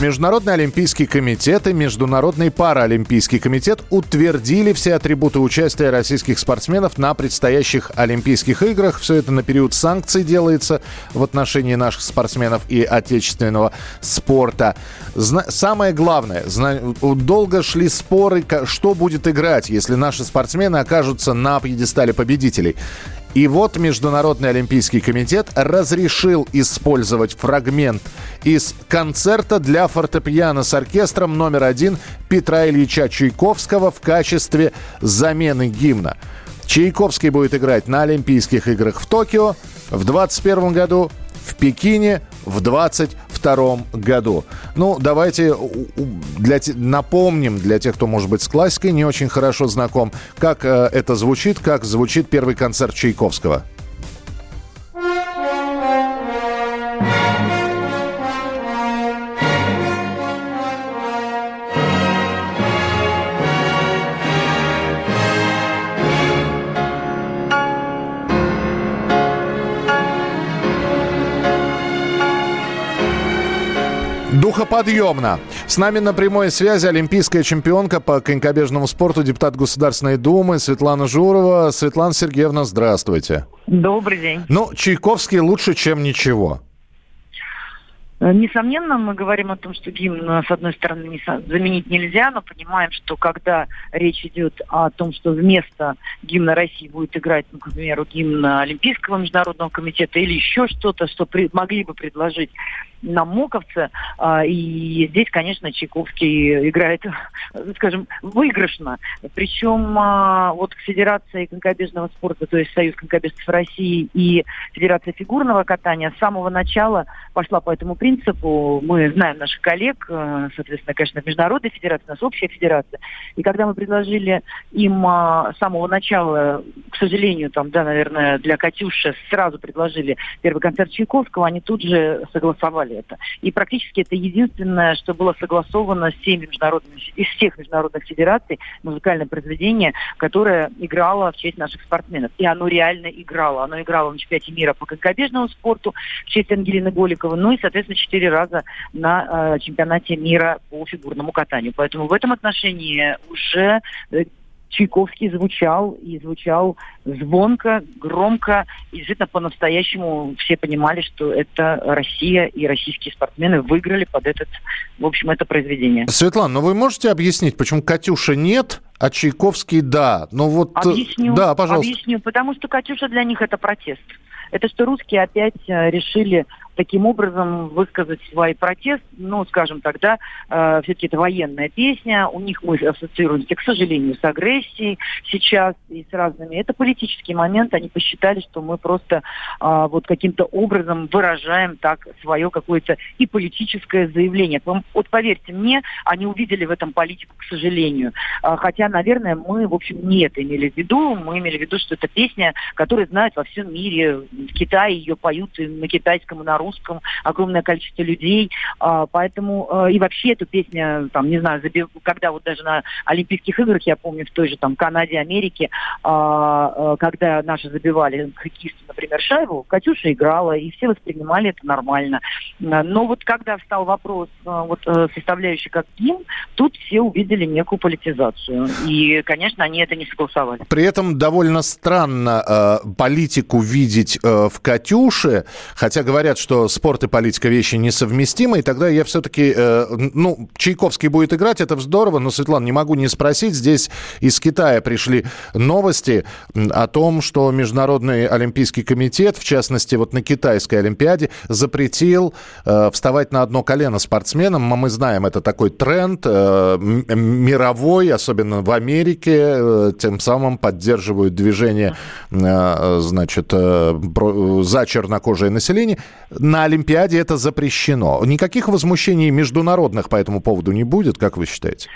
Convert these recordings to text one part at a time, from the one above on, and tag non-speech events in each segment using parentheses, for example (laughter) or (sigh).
Международный олимпийский комитет и Международный паралимпийский комитет утвердили все атрибуты участия российских спортсменов на предстоящих Олимпийских играх. Все это на период санкций делается в отношении наших спортсменов и отечественного спорта. Зна- самое главное, зна- долго шли споры, что будет играть, если наши спортсмены окажутся на пьедестале победителей. И вот Международный Олимпийский комитет разрешил использовать фрагмент из концерта для фортепиано с оркестром номер один Петра Ильича Чайковского в качестве замены гимна. Чайковский будет играть на Олимпийских играх в Токио в 2021 году, в Пекине в 2022 году. Ну, давайте для, напомним для тех, кто, может быть, с классикой не очень хорошо знаком, как э, это звучит, как звучит первый концерт Чайковского. Духоподъемно. С нами на прямой связи олимпийская чемпионка по конькобежному спорту, депутат Государственной Думы Светлана Журова. Светлана Сергеевна, здравствуйте. Добрый день. Ну, Чайковский лучше, чем ничего. Э, Несомненно, мы говорим о том, что гимн, э, с одной стороны, не заменить нельзя, но понимаем, что когда речь идет о том, что вместо гимна России будет играть, ну, к примеру, гимн Олимпийского международного комитета или еще что-то, что при- могли бы предложить нам моковцы, а, и здесь, конечно, Чайковский играет, (laughs) скажем, выигрышно. Причем а, вот Федерация конькобежного спорта, то есть Союз конькобежцев России и Федерация фигурного катания с самого начала пошла по этому принципу. Мы знаем наших коллег, э, соответственно, конечно, Международная федерация, у нас общая федерация. И когда мы предложили им а, с самого начала, к сожалению, там, да, наверное, для Катюши сразу предложили первый концерт Чайковского, они тут же согласовали это. И практически это единственное, что было согласовано с всеми международными, из всех международных федераций музыкальное произведение, которое играло в честь наших спортсменов. И оно реально играло. Оно играло на чемпионате мира по конькобежному спорту в честь Ангелины Голиковой, ну и, соответственно, четыре раза на э, чемпионате мира по фигурному катанию. Поэтому в этом отношении уже э, Чайковский звучал и звучал звонко, громко, и действительно по-настоящему все понимали, что это Россия и российские спортсмены выиграли под этот, в общем, это произведение. Светлана, ну вы можете объяснить, почему Катюша нет, а Чайковский да? Ну вот... э, Объясню. Да, пожалуйста. Объясню, потому что Катюша для них это протест. Это что русские опять э, решили таким образом высказать свой протест, ну, скажем тогда, э, все-таки это военная песня, у них мы ассоциируемся, к сожалению, с агрессией сейчас и с разными. Это политический момент, они посчитали, что мы просто э, вот каким-то образом выражаем так свое какое-то и политическое заявление. Вот поверьте мне, они увидели в этом политику, к сожалению. А, Хотя, наверное, мы, в общем, не это имели в виду. Мы имели в виду, что это песня, которую знают во всем мире. В Китае ее поют на китайском, и на русском огромное количество людей. А, Поэтому э, и вообще эту песню, там, не знаю, забив- когда вот даже на Олимпийских играх, я помню, в той же там Канаде, Америке, а, э, когда наши забивали хоккеисты, например, шайбу, Катюша играла, и все воспринимали это нормально. А, Но вот когда встал вопрос э, вот, э, составляющий как гимн, тут все увидели некую политизацию. И, конечно, они это не согласовали. При этом довольно странно э, политику видеть э, в «Катюше», хотя говорят, что спорт и политика вещи несовместимы, и тогда я все-таки, э, ну, Чайковский будет играть, это здорово, но, Светлана, не могу не спросить, здесь из Китая пришли новости о том, что Международный Олимпийский комитет, в частности, вот на китайской Олимпиаде, запретил э, вставать на одно колено спортсменам. Мы знаем, это такой тренд э, мировой, особенно в Америке, э, тем самым поддерживают движение, э, значит, э, про- за чернокожее население. На Олимпиаде это запрещено. Никаких возмущений международных по этому поводу не будет, как вы считаете?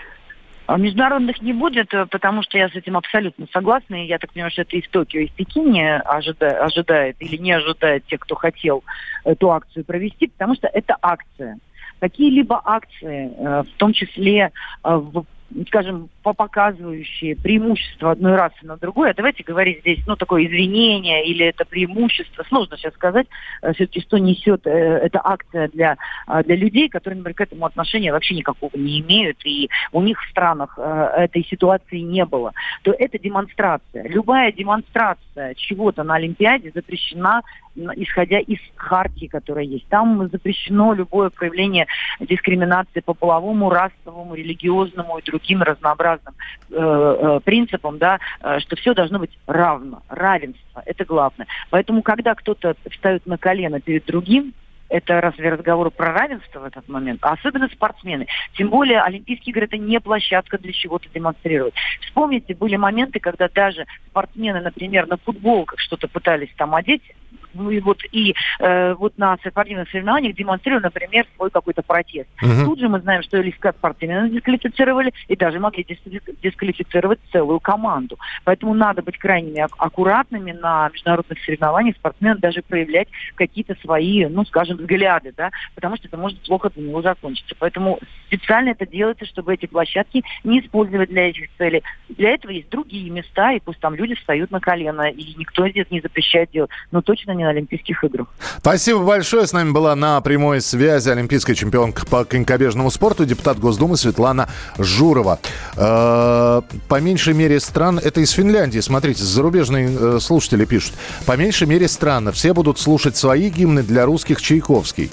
А международных не будет, э, потому что я с этим абсолютно согласна. И я так понимаю, что это из Токио, из Пекине ожидает, ожидает или не ожидает те, кто хотел эту акцию провести, потому что это акция. Какие-либо акции, э, в том числе э, в скажем, показывающие преимущество одной расы на другой, а давайте говорить здесь, ну, такое извинение или это преимущество, сложно сейчас сказать, э, все-таки что несет э, эта акция для, э, для людей, которые, например, к этому отношения вообще никакого не имеют, и у них в странах этой ситуации не было, то это демонстрация. Любая демонстрация чего-то на Олимпиаде запрещена исходя из хартии, которая есть. Там запрещено любое проявление дискриминации по половому, расовому, религиозному и другим разнообразным э, э, принципам, да, э, что все должно быть равно, равенство, это главное. Поэтому, когда кто-то встает на колено перед другим, это разве разговор про равенство в этот момент? А особенно спортсмены. Тем более Олимпийские игры это не площадка для чего-то демонстрировать. Вспомните, были моменты, когда даже спортсмены, например, на футболках что-то пытались там одеть, ну и вот и э, вот на спортивных соревнованиях демонстрируя, например, свой какой-то протест. Угу. Тут же мы знаем, что Лиска спортсмена дисквалифицировали и даже могли дисквалифицировать целую команду. Поэтому надо быть крайне аккуратными на международных соревнованиях, спортсмены даже проявлять какие-то свои, ну, скажем, взгляды, да, потому что это может плохо для него закончиться. Поэтому специально это делается, чтобы эти площадки не использовать для этих целей. Для этого есть другие места, и пусть там люди встают на колено, и никто здесь не запрещает делать, но точно не на Олимпийских играх. Спасибо большое. С нами была на прямой связи олимпийская чемпионка по конькобежному спорту, депутат Госдумы Светлана Журова. Э, по меньшей мере стран, это из Финляндии, смотрите, зарубежные э, слушатели пишут, по меньшей мере странно, все будут слушать свои гимны для русских Чайковский.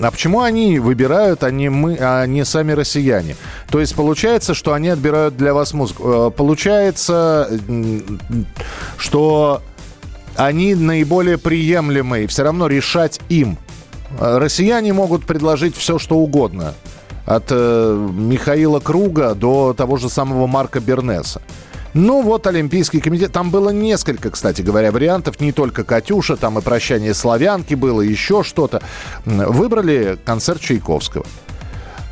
А почему они выбирают, а не мы, а не сами россияне? То есть получается, что они отбирают для вас музыку. Э, получается, что они наиболее приемлемые, все равно решать им. Россияне могут предложить все, что угодно. От э, Михаила Круга до того же самого Марка Бернеса. Ну вот Олимпийский комитет. Там было несколько, кстати говоря, вариантов. Не только «Катюша», там и «Прощание славянки» было, еще что-то. Выбрали концерт Чайковского.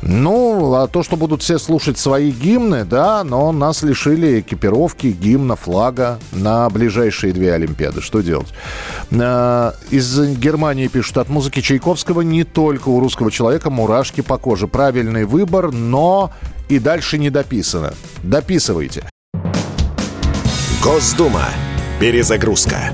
Ну, а то, что будут все слушать свои гимны, да, но нас лишили экипировки, гимна, флага на ближайшие две Олимпиады. Что делать? А, из Германии пишут, от музыки Чайковского не только у русского человека мурашки по коже. Правильный выбор, но и дальше не дописано. Дописывайте. Госдума. Перезагрузка.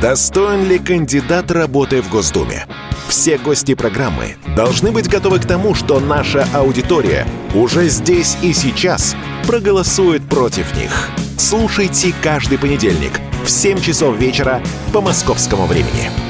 достоин ли кандидат работы в Госдуме. Все гости программы должны быть готовы к тому, что наша аудитория уже здесь и сейчас проголосует против них. Слушайте каждый понедельник в 7 часов вечера по московскому времени.